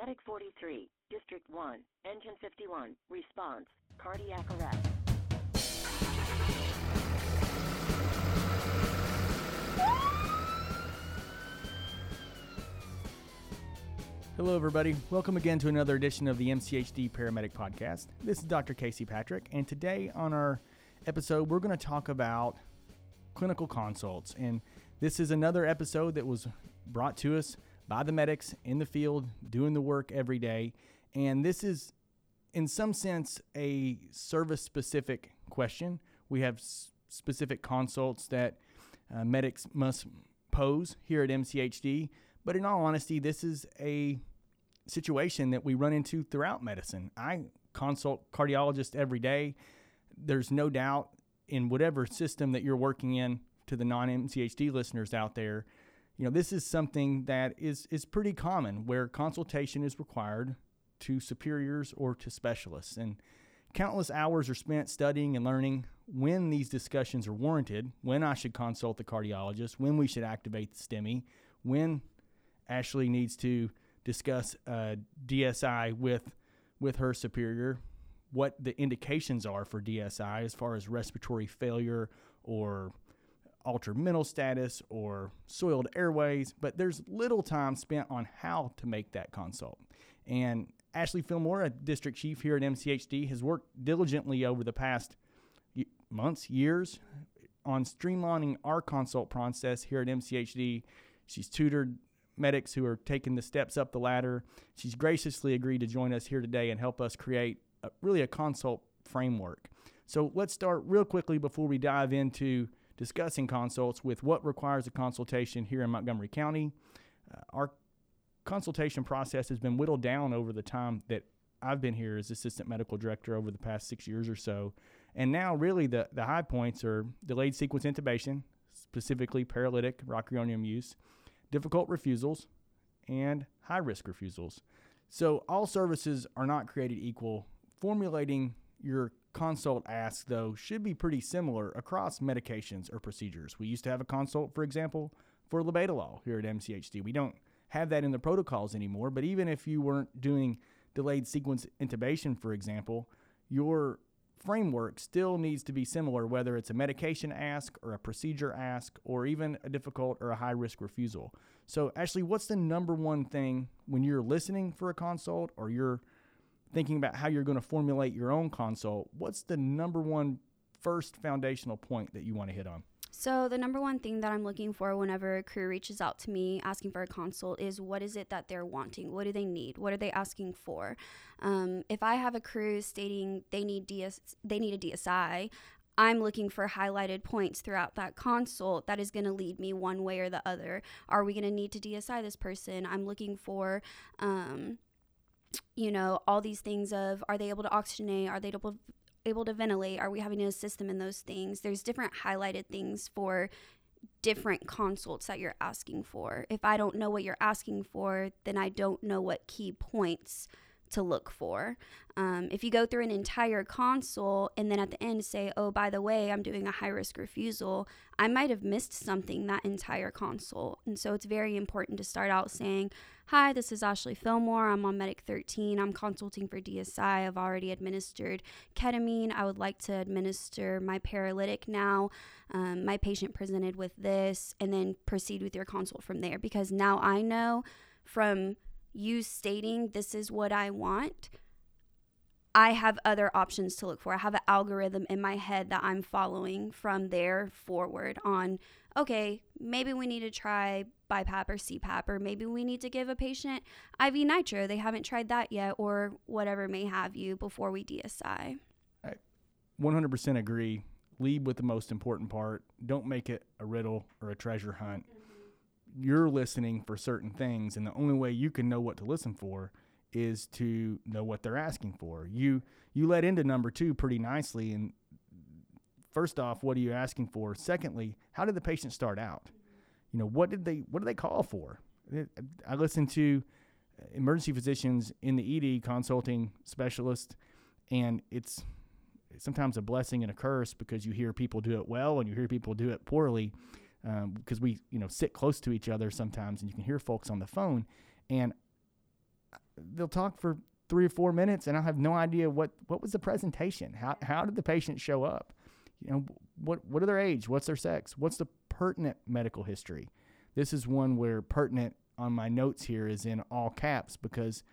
Medic 43, District 1, Engine 51, response, cardiac arrest. Hello, everybody. Welcome again to another edition of the MCHD Paramedic Podcast. This is Dr. Casey Patrick, and today on our episode, we're going to talk about clinical consults. And this is another episode that was brought to us by the medics in the field doing the work every day. And this is, in some sense, a service specific question. We have s- specific consults that uh, medics must pose here at MCHD. But in all honesty, this is a situation that we run into throughout medicine. I consult cardiologists every day. There's no doubt in whatever system that you're working in to the non-MCHD listeners out there, you know, this is something that is is pretty common where consultation is required to superiors or to specialists. And countless hours are spent studying and learning when these discussions are warranted, when I should consult the cardiologist, when we should activate the STEMI, when Ashley needs to discuss uh, DSI with with her superior, what the indications are for DSI as far as respiratory failure or altered mental status or soiled airways, but there's little time spent on how to make that consult. And Ashley Fillmore, a district chief here at MCHD, has worked diligently over the past months, years on streamlining our consult process here at MCHD. She's tutored medics who are taking the steps up the ladder. She's graciously agreed to join us here today and help us create a, really a consult framework. So let's start real quickly before we dive into discussing consults with what requires a consultation here in Montgomery County. Uh, our consultation process has been whittled down over the time that I've been here as assistant medical director over the past six years or so. And now, really, the, the high points are delayed sequence intubation, specifically paralytic rocuronium use, difficult refusals, and high risk refusals. So, all services are not created equal. Formulating your consult ask, though, should be pretty similar across medications or procedures. We used to have a consult, for example, for labetalol here at MCHD. We don't have that in the protocols anymore, but even if you weren't doing delayed sequence intubation, for example, your framework still needs to be similar, whether it's a medication ask or a procedure ask or even a difficult or a high risk refusal. So, Ashley, what's the number one thing when you're listening for a consult or you're thinking about how you're going to formulate your own consult? What's the number one first foundational point that you want to hit on? So, the number one thing that I'm looking for whenever a crew reaches out to me asking for a consult is what is it that they're wanting? What do they need? What are they asking for? Um, if I have a crew stating they need DS, they need a DSI, I'm looking for highlighted points throughout that consult that is going to lead me one way or the other. Are we going to need to DSI this person? I'm looking for. Um, you know all these things of are they able to oxygenate are they able able to ventilate? Are we having to assist them in those things? There's different highlighted things for different consults that you're asking for. If I don't know what you're asking for, then I don't know what key points to look for. Um, if you go through an entire console and then at the end say, oh, by the way, I'm doing a high risk refusal, I might have missed something that entire console. And so it's very important to start out saying, Hi, this is Ashley Fillmore. I'm on Medic 13. I'm consulting for DSI. I've already administered ketamine. I would like to administer my paralytic now. Um, my patient presented with this, and then proceed with your consult from there because now I know from you stating this is what I want, I have other options to look for. I have an algorithm in my head that I'm following from there forward on okay, maybe we need to try BiPAP or CPAP, or maybe we need to give a patient IV nitro. They haven't tried that yet, or whatever may have you before we DSI. I 100% agree. Lead with the most important part. Don't make it a riddle or a treasure hunt. Mm-hmm. You're listening for certain things, and the only way you can know what to listen for is to know what they're asking for. You you let into number two pretty nicely, and first off, what are you asking for? Secondly, how did the patient start out? You know, what did they what did they call for? I listened to emergency physicians in the ED consulting specialists, and it's sometimes a blessing and a curse because you hear people do it well and you hear people do it poorly um, because we you know sit close to each other sometimes and you can hear folks on the phone and they'll talk for three or four minutes, and I'll have no idea what what was the presentation. How how did the patient show up? You know, what what are their age? What's their sex? What's the pertinent medical history? This is one where pertinent on my notes here is in all caps because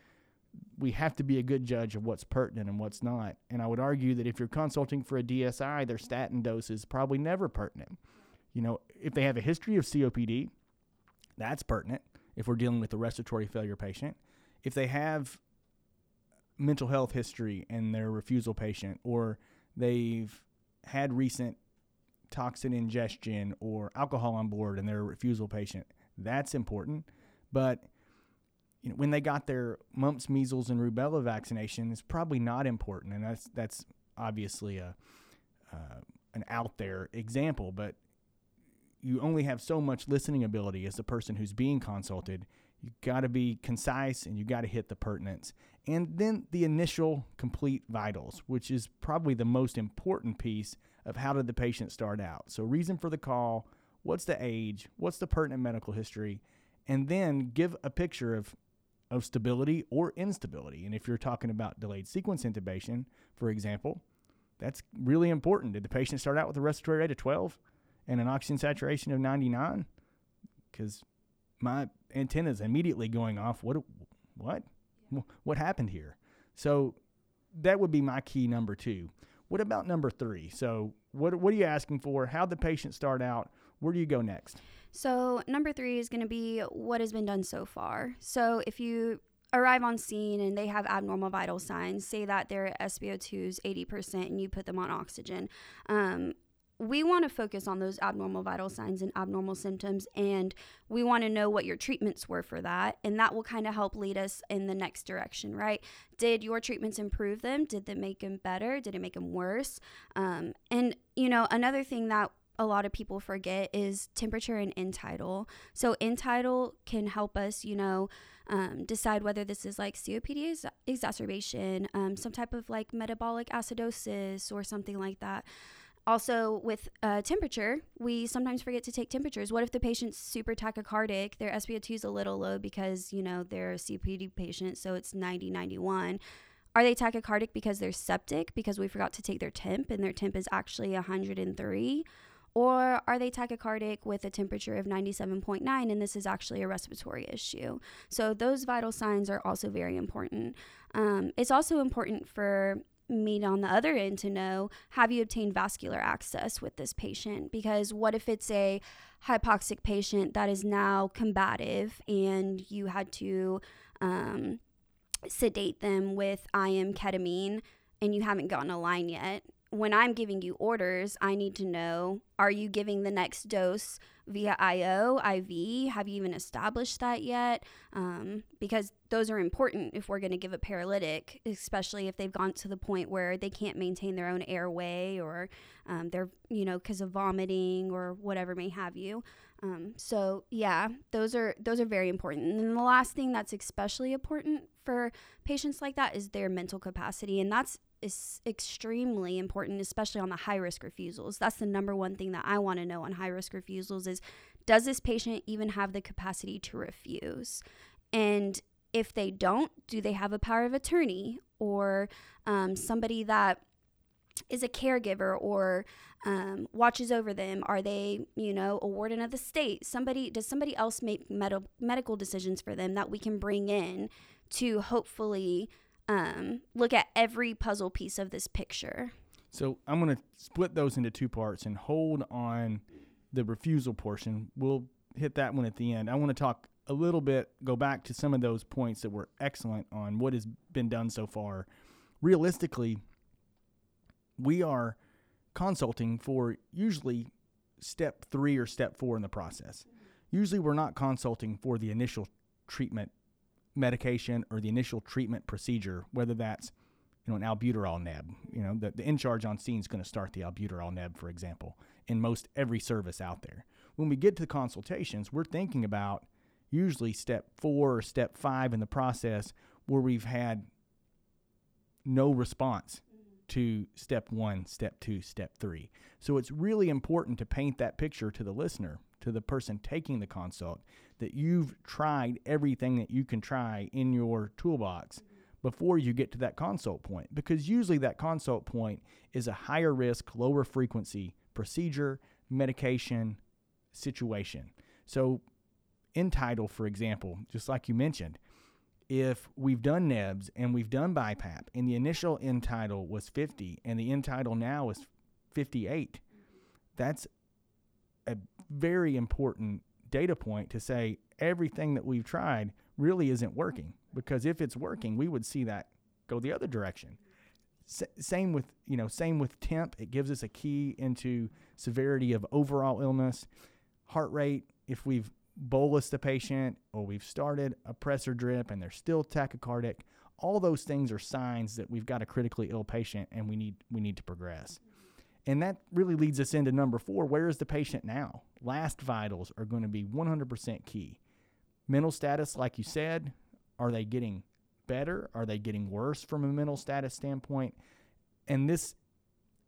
we have to be a good judge of what's pertinent and what's not. And I would argue that if you're consulting for a DSI, their statin dose is probably never pertinent. You know, if they have a history of COPD, that's pertinent if we're dealing with a respiratory failure patient. If they have mental health history and they're a refusal patient, or they've had recent toxin ingestion or alcohol on board and they're a refusal patient, that's important. But you know, when they got their mumps, measles, and rubella vaccination, it's probably not important, and that's that's obviously a uh, an out there example. But you only have so much listening ability as the person who's being consulted. You got to be concise and you got to hit the pertinence. And then the initial complete vitals, which is probably the most important piece of how did the patient start out. So, reason for the call, what's the age, what's the pertinent medical history, and then give a picture of of stability or instability. And if you're talking about delayed sequence intubation, for example, that's really important. Did the patient start out with a respiratory rate of 12 and an oxygen saturation of 99? Because my antenna is immediately going off. What? What? What happened here? So that would be my key number two. What about number three? So what what are you asking for? How the patient start out? Where do you go next? So, number three is going to be what has been done so far. So, if you arrive on scene and they have abnormal vital signs, say that their SpO2 is 80% and you put them on oxygen, um, we want to focus on those abnormal vital signs and abnormal symptoms and we want to know what your treatments were for that and that will kind of help lead us in the next direction right did your treatments improve them did they make them better did it make them worse um, and you know another thing that a lot of people forget is temperature and end tidal. So end tidal can help us, you know, um, decide whether this is like COPD ex- exacerbation, um, some type of like metabolic acidosis or something like that. Also, with uh, temperature, we sometimes forget to take temperatures. What if the patient's super tachycardic, their SpO2 is a little low because, you know, they're a COPD patient, so it's 90, 91. Are they tachycardic because they're septic because we forgot to take their temp and their temp is actually 103? Or are they tachycardic with a temperature of 97.9 and this is actually a respiratory issue? So, those vital signs are also very important. Um, it's also important for me on the other end to know have you obtained vascular access with this patient? Because what if it's a hypoxic patient that is now combative and you had to um, sedate them with IM ketamine and you haven't gotten a line yet? When I'm giving you orders, I need to know are you giving the next dose via IO, IV? Have you even established that yet? Um, because those are important if we're going to give a paralytic, especially if they've gone to the point where they can't maintain their own airway or um, they're, you know, because of vomiting or whatever may have you. Um, so yeah, those are those are very important. And the last thing that's especially important for patients like that is their mental capacity, and that's is extremely important, especially on the high risk refusals. That's the number one thing that I want to know on high risk refusals is does this patient even have the capacity to refuse? And if they don't, do they have a power of attorney or um, somebody that is a caregiver or um, watches over them? Are they, you know, a warden of the state? Somebody does somebody else make med- medical decisions for them that we can bring in to hopefully um, look at every puzzle piece of this picture. So I'm going to split those into two parts and hold on the refusal portion. We'll hit that one at the end. I want to talk a little bit, go back to some of those points that were excellent on what has been done so far. Realistically, we are consulting for usually step three or step four in the process. Usually, we're not consulting for the initial treatment medication or the initial treatment procedure, whether that's you know an albuterol neb. You know the, the in charge on scene is going to start the albuterol neb, for example, in most every service out there. When we get to the consultations, we're thinking about usually step four or step five in the process where we've had no response to step one, step two, step three. So it's really important to paint that picture to the listener to the person taking the consult that you've tried everything that you can try in your toolbox before you get to that consult point because usually that consult point is a higher risk, lower frequency procedure, medication, situation. So, end tidal, for example, just like you mentioned, if we've done NEBS and we've done BiPAP and the initial end tidal was 50 and the end tidal now is 58, that's a very important data point to say everything that we've tried really isn't working because if it's working, we would see that go the other direction. S- same with you know same with temp. It gives us a key into severity of overall illness, heart rate. If we've bolus the patient or we've started a pressor drip and they're still tachycardic, all those things are signs that we've got a critically ill patient and we need we need to progress. And that really leads us into number four. Where is the patient now? Last vitals are going to be 100% key. Mental status, like you said, are they getting better? Are they getting worse from a mental status standpoint? And this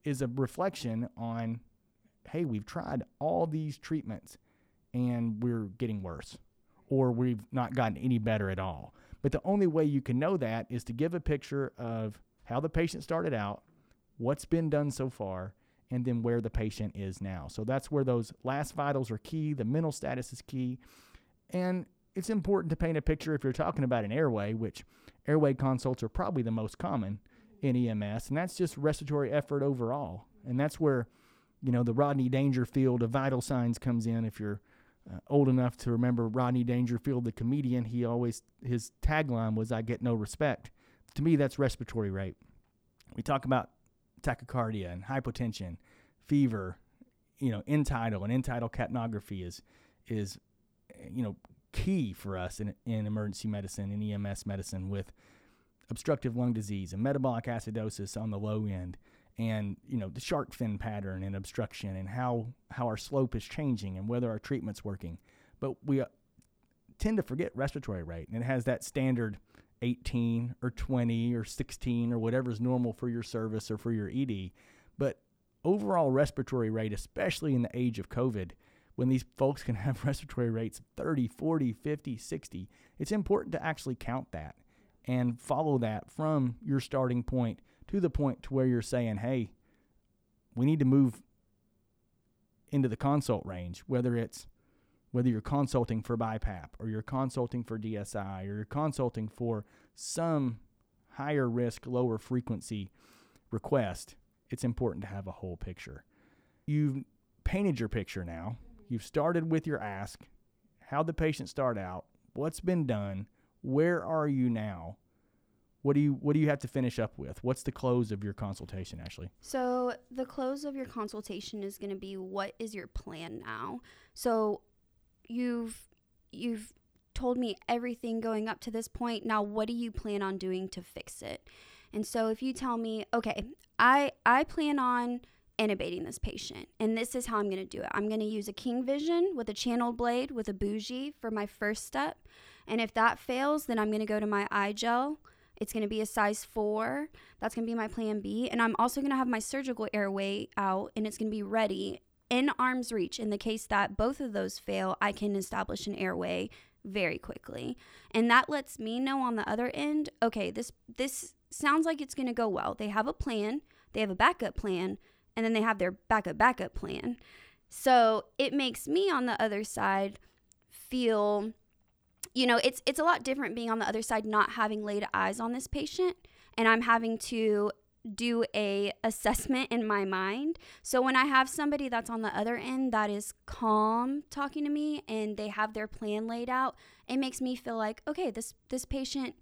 is a reflection on hey, we've tried all these treatments and we're getting worse, or we've not gotten any better at all. But the only way you can know that is to give a picture of how the patient started out, what's been done so far, and then where the patient is now. So that's where those last vitals are key. The mental status is key. And it's important to paint a picture if you're talking about an airway, which airway consults are probably the most common in EMS, and that's just respiratory effort overall. And that's where, you know, the Rodney Dangerfield of vital signs comes in. If you're uh, old enough to remember Rodney Dangerfield, the comedian, he always, his tagline was, I get no respect. To me, that's respiratory rate. We talk about tachycardia and hypotension, fever, you know, end tidal and end tidal capnography is is you know key for us in, in emergency medicine and EMS medicine with obstructive lung disease and metabolic acidosis on the low end and you know the shark fin pattern and obstruction and how how our slope is changing and whether our treatment's working. But we uh, tend to forget respiratory rate and it has that standard 18 or 20 or 16 or whatever is normal for your service or for your ED. But overall respiratory rate, especially in the age of COVID, when these folks can have respiratory rates 30, 40, 50, 60, it's important to actually count that and follow that from your starting point to the point to where you're saying, hey, we need to move into the consult range, whether it's whether you're consulting for BiPAP or you're consulting for DSI or you're consulting for some higher risk, lower frequency request, it's important to have a whole picture. You've painted your picture now. You've started with your ask, how the patient start out, what's been done, where are you now? What do you what do you have to finish up with? What's the close of your consultation, Ashley? So the close of your consultation is going to be what is your plan now? So you've you've told me everything going up to this point. Now what do you plan on doing to fix it? And so if you tell me, okay, I I plan on intubating this patient and this is how I'm going to do it. I'm going to use a King Vision with a channeled blade with a bougie for my first step. And if that fails, then I'm going to go to my i-gel. It's going to be a size 4. That's going to be my plan B. And I'm also going to have my surgical airway out and it's going to be ready in arm's reach. In the case that both of those fail, I can establish an airway very quickly. And that lets me know on the other end, okay, this this sounds like it's going to go well. They have a plan, they have a backup plan, and then they have their backup backup plan. So, it makes me on the other side feel you know, it's it's a lot different being on the other side not having laid eyes on this patient and I'm having to do a assessment in my mind. So when I have somebody that's on the other end that is calm talking to me and they have their plan laid out, it makes me feel like, okay, this this patient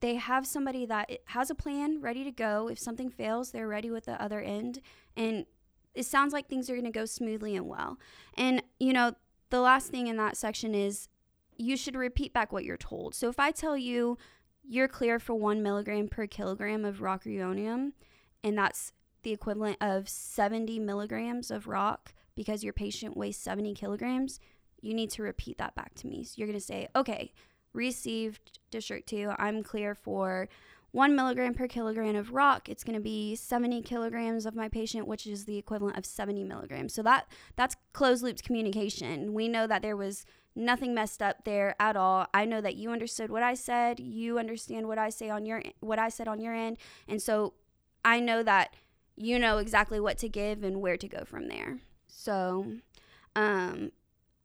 they have somebody that has a plan ready to go. If something fails, they're ready with the other end and it sounds like things are going to go smoothly and well. And you know, the last thing in that section is you should repeat back what you're told. So if I tell you you're clear for one milligram per kilogram of rock rocuronium, and that's the equivalent of 70 milligrams of rock because your patient weighs 70 kilograms, you need to repeat that back to me. So you're going to say, okay, received District 2, I'm clear for one milligram per kilogram of rock, it's going to be 70 kilograms of my patient, which is the equivalent of 70 milligrams. So that that's closed loops communication. We know that there was nothing messed up there at all. I know that you understood what I said. You understand what I say on your what I said on your end, and so I know that you know exactly what to give and where to go from there. So, um,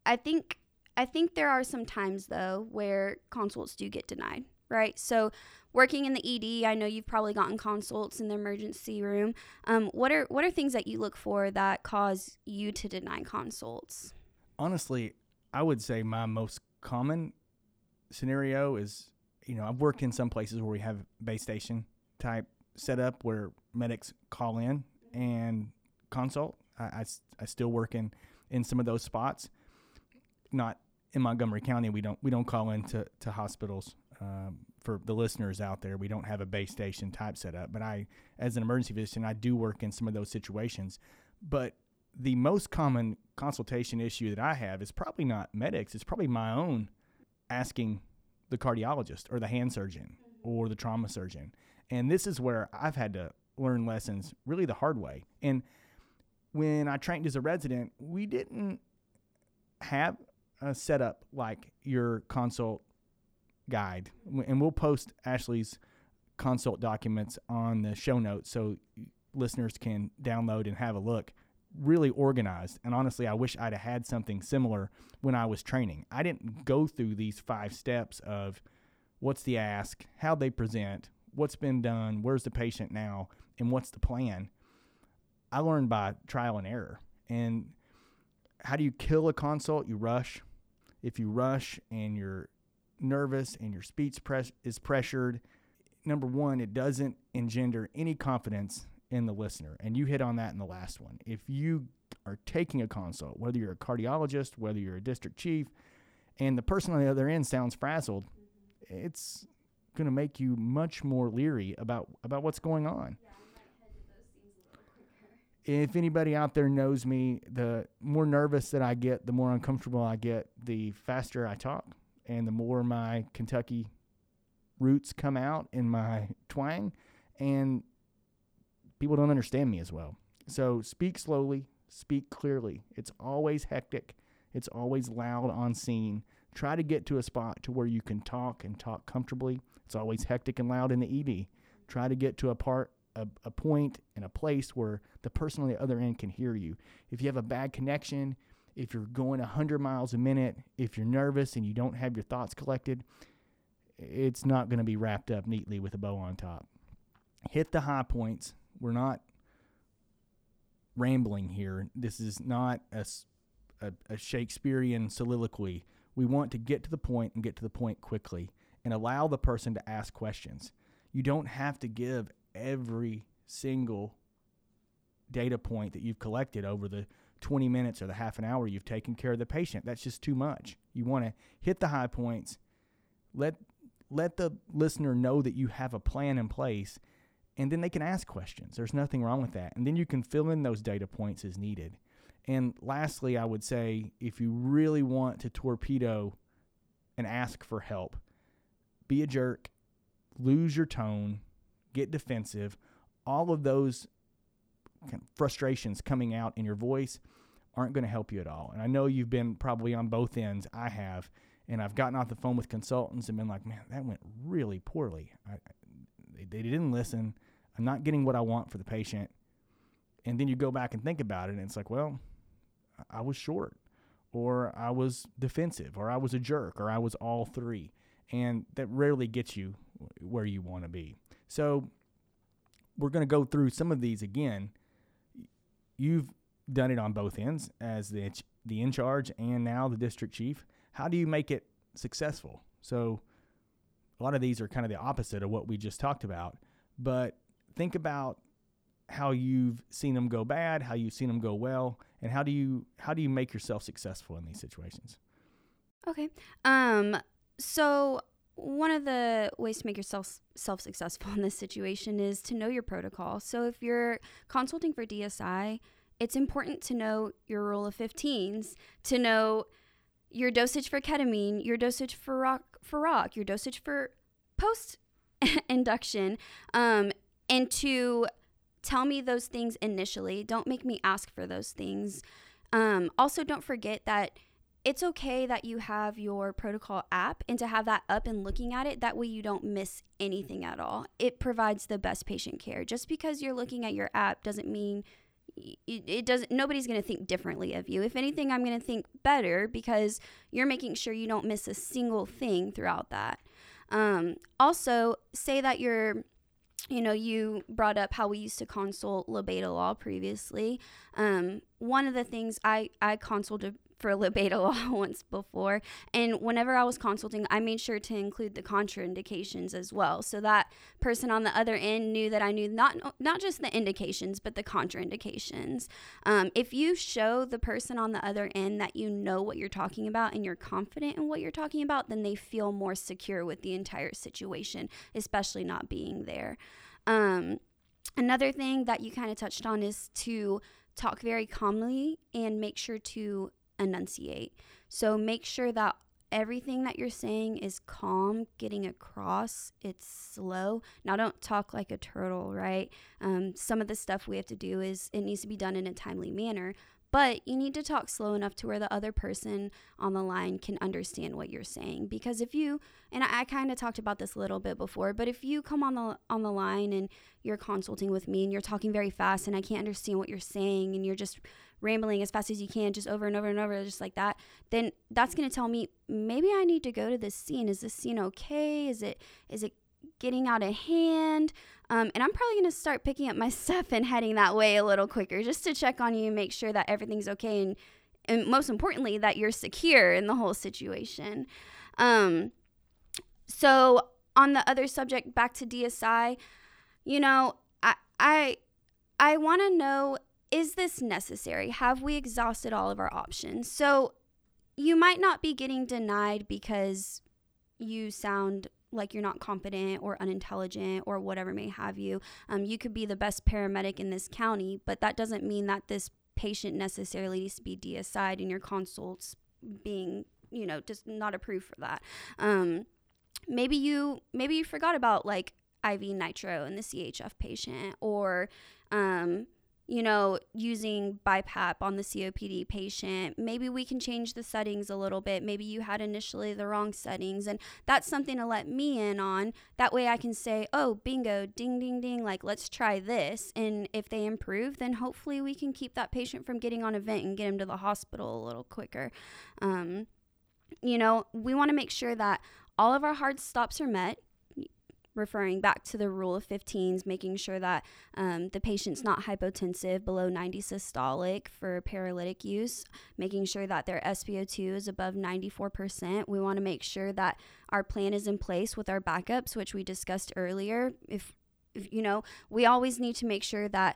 I think I think there are some times though where consults do get denied, right? So working in the ED, I know you've probably gotten consults in the emergency room. Um, what are what are things that you look for that cause you to deny consults? Honestly, I would say my most common scenario is, you know, I've worked in some places where we have base station type setup where medics call in and consult. I, I, I still work in, in some of those spots. Not in Montgomery County, we don't we don't call into to hospitals um, for the listeners out there, we don't have a base station type setup. But I, as an emergency physician, I do work in some of those situations. But the most common consultation issue that I have is probably not medics. It's probably my own asking the cardiologist or the hand surgeon mm-hmm. or the trauma surgeon. And this is where I've had to learn lessons really the hard way. And when I trained as a resident, we didn't have a setup like your consult guide, and we'll post Ashley's consult documents on the show notes so listeners can download and have a look. Really organized, and honestly, I wish I'd have had something similar when I was training. I didn't go through these five steps of what's the ask, how they present, what's been done, where's the patient now, and what's the plan. I learned by trial and error. And how do you kill a consult? You rush. If you rush and you're nervous and your speech press is pressured, number one, it doesn't engender any confidence in the listener. And you hit on that in the last one. If you are taking a consult, whether you're a cardiologist, whether you're a district chief, and the person on the other end sounds frazzled, it's going to make you much more leery about about what's going on. if anybody out there knows me, the more nervous that I get, the more uncomfortable I get, the faster I talk and the more my Kentucky roots come out in my twang, and people don't understand me as well. So speak slowly, speak clearly. It's always hectic, it's always loud on scene. Try to get to a spot to where you can talk and talk comfortably. It's always hectic and loud in the ED. Try to get to a part a, a point and a place where the person on the other end can hear you. If you have a bad connection, if you're going 100 miles a minute, if you're nervous and you don't have your thoughts collected, it's not going to be wrapped up neatly with a bow on top. Hit the high points. We're not rambling here. This is not a, a, a Shakespearean soliloquy. We want to get to the point and get to the point quickly and allow the person to ask questions. You don't have to give every single data point that you've collected over the 20 minutes or the half an hour you've taken care of the patient. That's just too much. You want to hit the high points, let let the listener know that you have a plan in place, and then they can ask questions. There's nothing wrong with that. And then you can fill in those data points as needed. And lastly, I would say if you really want to torpedo and ask for help, be a jerk, lose your tone, get defensive. All of those kind of frustrations coming out in your voice aren't going to help you at all. And I know you've been probably on both ends. I have. And I've gotten off the phone with consultants and been like, man, that went really poorly. I, they, they didn't listen. I'm not getting what I want for the patient. And then you go back and think about it, and it's like, well, I was short, or I was defensive, or I was a jerk, or I was all three. And that rarely gets you where you want to be. So we're going to go through some of these again You've done it on both ends as the the in charge and now the district chief. How do you make it successful? So a lot of these are kind of the opposite of what we just talked about, but think about how you've seen them go bad, how you've seen them go well, and how do you how do you make yourself successful in these situations? Okay. Um so one of the ways to make yourself self successful in this situation is to know your protocol. So if you're consulting for DSI, it's important to know your rule of 15s, to know your dosage for ketamine, your dosage for rock for rock, your dosage for post induction um, and to tell me those things initially. Don't make me ask for those things. Um, also, don't forget that it's okay that you have your protocol app and to have that up and looking at it. That way, you don't miss anything at all. It provides the best patient care. Just because you're looking at your app doesn't mean it, doesn't nobody's going to think differently of you if anything i'm going to think better because you're making sure you don't miss a single thing throughout that um, also say that you're you know, you brought up how we used to consult labetalol previously. Um, one of the things I, I consulted for labetalol once before, and whenever I was consulting, I made sure to include the contraindications as well, so that person on the other end knew that I knew not not just the indications but the contraindications. Um, if you show the person on the other end that you know what you're talking about and you're confident in what you're talking about, then they feel more secure with the entire situation, especially not being there. Um, another thing that you kind of touched on is to talk very calmly and make sure to enunciate. So make sure that everything that you're saying is calm, getting across. It's slow. Now, don't talk like a turtle, right? Um, some of the stuff we have to do is it needs to be done in a timely manner, but you need to talk slow enough to where the other person on the line can understand what you're saying. Because if you, and I, I kind of talked about this a little bit before, but if you come on the on the line and you're consulting with me and you're talking very fast and I can't understand what you're saying and you're just rambling as fast as you can, just over and over and over, just like that, then that's going to tell me maybe I need to go to this scene. Is this scene okay? Is it is it getting out of hand? Um, and I'm probably going to start picking up my stuff and heading that way a little quicker just to check on you, and make sure that everything's okay, and, and most importantly, that you're secure in the whole situation. Um, so, on the other subject, back to DSI, you know, I, I, I want to know is this necessary? Have we exhausted all of our options? So, you might not be getting denied because you sound like you're not competent or unintelligent or whatever may have you. Um, you could be the best paramedic in this county, but that doesn't mean that this patient necessarily needs to be DSI'd and your consults being, you know, just not approved for that. Um, maybe you maybe you forgot about like IV nitro in the CHF patient or um, you know, using BiPAP on the COPD patient, maybe we can change the settings a little bit. Maybe you had initially the wrong settings, and that's something to let me in on. That way I can say, oh, bingo, ding, ding, ding, like, let's try this. And if they improve, then hopefully we can keep that patient from getting on a vent and get him to the hospital a little quicker. Um, you know, we want to make sure that all of our hard stops are met referring back to the rule of 15s, making sure that um, the patient's not hypotensive, below 90 systolic for paralytic use, making sure that their SpO2 is above 94%. We want to make sure that our plan is in place with our backups, which we discussed earlier. If, if you know, we always need to make sure that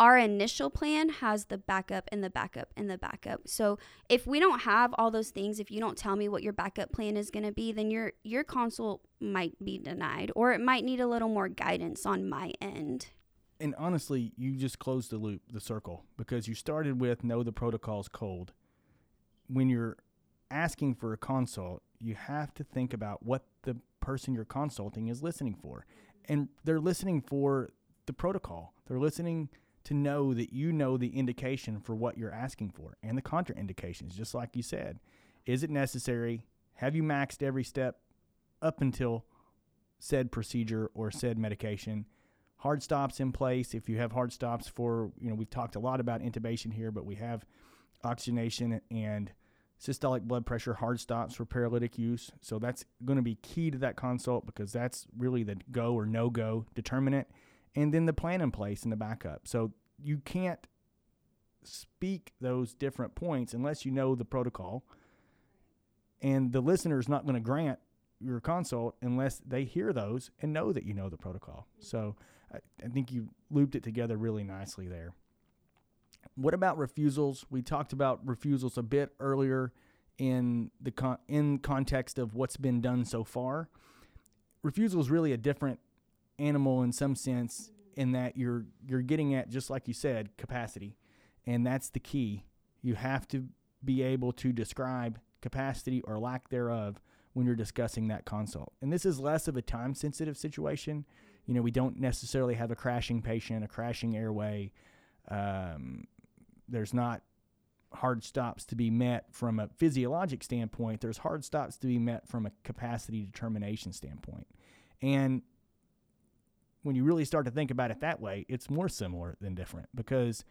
our initial plan has the backup and the backup and the backup. So if we don't have all those things, if you don't tell me what your backup plan is going to be, then your your consult might be denied or it might need a little more guidance on my end. And honestly, you just closed the loop, the circle, because you started with know the protocols cold. When you're asking for a consult, you have to think about what the person you're consulting is listening for. And they're listening for the protocol. They're listening to know that you know the indication for what you're asking for and the contraindications, just like you said. Is it necessary? Have you maxed every step up until said procedure or said medication? Hard stops in place. If you have hard stops for, you know, we've talked a lot about intubation here, but we have oxygenation and systolic blood pressure hard stops for paralytic use. So that's going to be key to that consult because that's really the go or no go determinant and then the plan in place and the backup. So you can't speak those different points unless you know the protocol. And the listener is not going to grant your consult unless they hear those and know that you know the protocol. So I, I think you looped it together really nicely there. What about refusals? We talked about refusals a bit earlier in the con- in context of what's been done so far. Refusal is really a different animal in some sense in that you're you're getting at just like you said capacity and that's the key you have to be able to describe capacity or lack thereof when you're discussing that consult. And this is less of a time sensitive situation. You know, we don't necessarily have a crashing patient, a crashing airway. Um, there's not hard stops to be met from a physiologic standpoint. There's hard stops to be met from a capacity determination standpoint. And when you really start to think about it that way, it's more similar than different because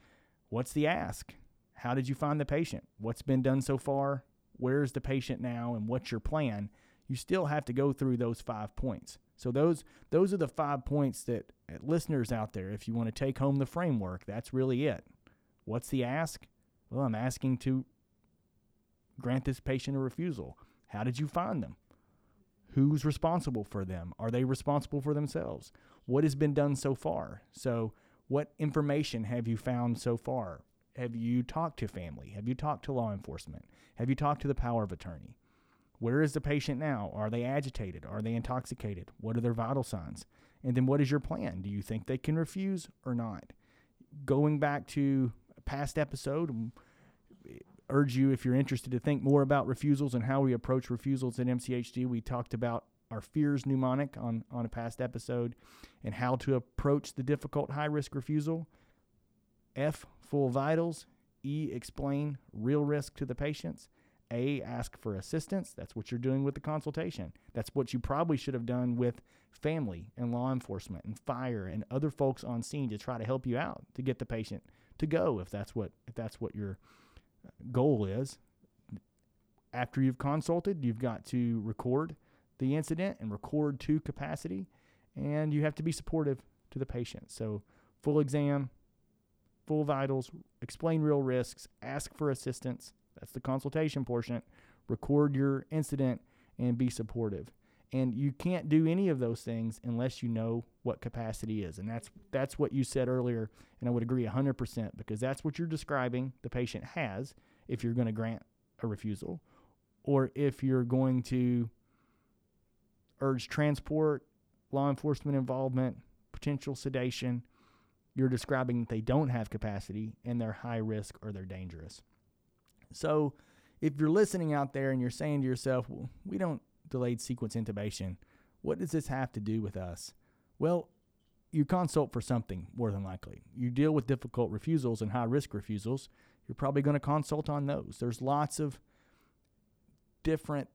what's the ask? How did you find the patient? What's been done so far? Where's the patient now? And what's your plan? You still have to go through those five points. So those those are the five points that listeners out there, if you want to take home the framework, that's really it. What's the ask? Well, I'm asking to grant this patient a refusal. How did you find them? Who's responsible for them? Are they responsible for themselves? What has been done so far? So, what information have you found so far? Have you talked to family? Have you talked to law enforcement? Have you talked to the power of attorney? Where is the patient now? Are they agitated? Are they intoxicated? What are their vital signs? And then what is your plan? Do you think they can refuse or not? Going back to a past episode, urge you if you're interested to think more about refusals and how we approach refusals at MCHD. We talked about our fears mnemonic on, on a past episode and how to approach the difficult high risk refusal. F, full vitals. E, explain real risk to the patients. A, ask for assistance. That's what you're doing with the consultation. That's what you probably should have done with family and law enforcement and fire and other folks on scene to try to help you out to get the patient to go if that's what if that's what your uh, goal is. After you've consulted, you've got to record the incident and record to capacity, and you have to be supportive to the patient. So, full exam, full vitals, explain real risks, ask for assistance. That's the consultation portion. Record your incident and be supportive. And you can't do any of those things unless you know what capacity is. And that's that's what you said earlier, and I would agree 100% because that's what you're describing the patient has if you're going to grant a refusal or if you're going to urge transport, law enforcement involvement, potential sedation, you're describing that they don't have capacity and they're high risk or they're dangerous. So, if you're listening out there and you're saying to yourself, well, we don't delayed sequence intubation, what does this have to do with us? Well, you consult for something more than likely. You deal with difficult refusals and high risk refusals. You're probably going to consult on those. There's lots of different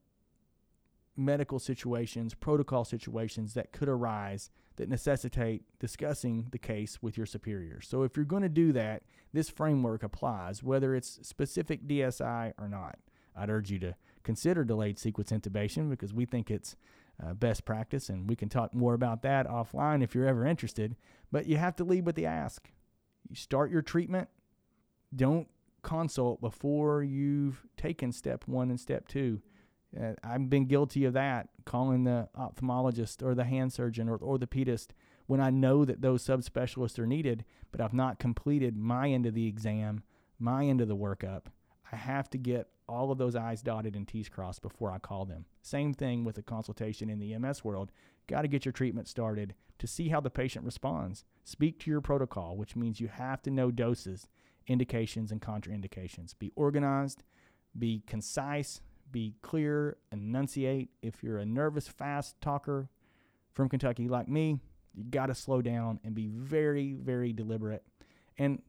medical situations, protocol situations that could arise that necessitate discussing the case with your superior. So if you're going to do that, this framework applies whether it's specific DSI or not. I'd urge you to consider delayed sequence intubation because we think it's uh, best practice, and we can talk more about that offline if you're ever interested. But you have to lead with the ask. You start your treatment. Don't consult before you've taken step one and step two. Uh, I've been guilty of that, calling the ophthalmologist or the hand surgeon or the orthopedist when I know that those subspecialists are needed, but I've not completed my end of the exam, my end of the workup. I have to get all of those I's dotted and T's crossed before I call them. Same thing with a consultation in the EMS world. Got to get your treatment started to see how the patient responds. Speak to your protocol, which means you have to know doses, indications, and contraindications. Be organized, be concise, be clear, enunciate. If you're a nervous, fast talker from Kentucky like me, you got to slow down and be very, very deliberate. And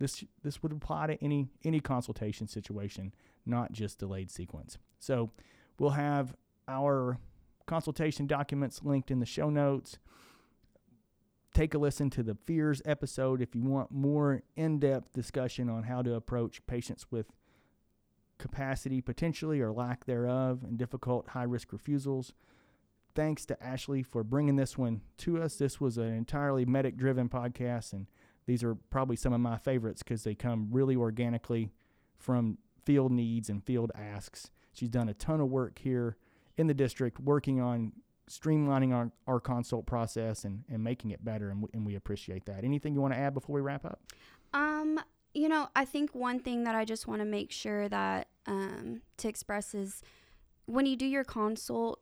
this this would apply to any any consultation situation, not just delayed sequence. So we'll have our consultation documents linked in the show notes. Take a listen to the fears episode if you want more in-depth discussion on how to approach patients with capacity potentially or lack thereof and difficult high risk refusals. Thanks to Ashley for bringing this one to us. This was an entirely medic driven podcast, and these are probably some of my favorites because they come really organically from field needs and field asks. She's done a ton of work here in the district working on streamlining our, our consult process and, and making it better, and, w- and we appreciate that. Anything you want to add before we wrap up? Um, you know, I think one thing that I just want to make sure that um, to express is when you do your consult,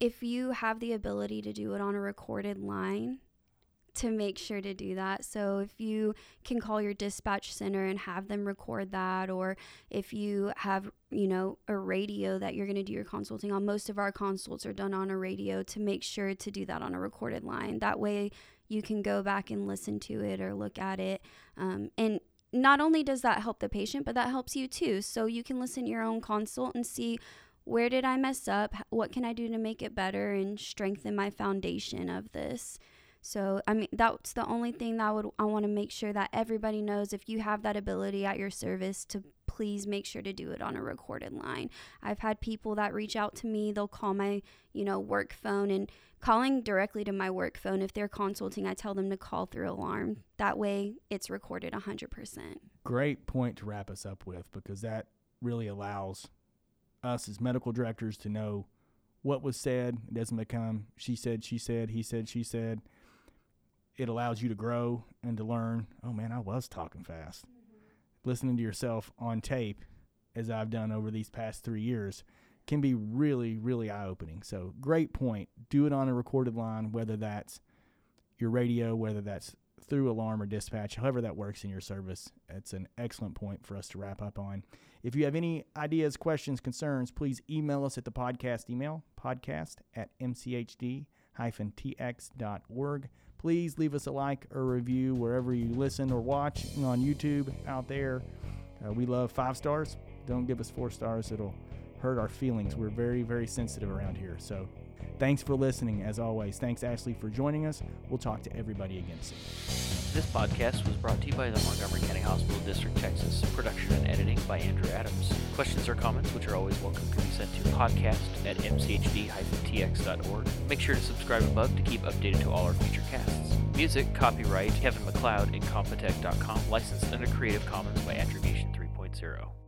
if you have the ability to do it on a recorded line, to make sure to do that. So if you can call your dispatch center and have them record that, or if you have, you know, a radio that you're going to do your consulting on, most of our consults are done on a radio to make sure to do that on a recorded line. That way you can go back and listen to it or look at it. Um, and not only does that help the patient, but that helps you too. So you can listen to your own consult and see where did I mess up? What can I do to make it better and strengthen my foundation of this? So, I mean, that's the only thing that would I want to make sure that everybody knows if you have that ability at your service to please make sure to do it on a recorded line. I've had people that reach out to me, they'll call my, you know, work phone and calling directly to my work phone if they're consulting, I tell them to call through alarm. That way it's recorded 100%. Great point to wrap us up with because that really allows us as medical directors to know what was said. It doesn't become she said, she said, he said, she said it allows you to grow and to learn. Oh man, I was talking fast. Listening to yourself on tape, as I've done over these past three years, can be really, really eye opening. So, great point. Do it on a recorded line, whether that's your radio, whether that's through alarm or dispatch, however that works in your service. It's an excellent point for us to wrap up on. If you have any ideas, questions, concerns, please email us at the podcast email, podcast at mchd tx.org. Please leave us a like or review wherever you listen or watch on YouTube out there. Uh, we love five stars. Don't give us four stars, it'll hurt our feelings. We're very, very sensitive around here. So thanks for listening, as always. Thanks, Ashley, for joining us. We'll talk to everybody again soon. This podcast was brought to you by the Montgomery County Hospital District, Texas. Production and editing by Andrew Adams. Questions or comments, which are always welcome, can be sent to podcast at mchd-tx.org. Make sure to subscribe above to keep updated to all our future casts. Music, copyright, Kevin MacLeod, Incompetech.com, licensed under Creative Commons by Attribution 3.0.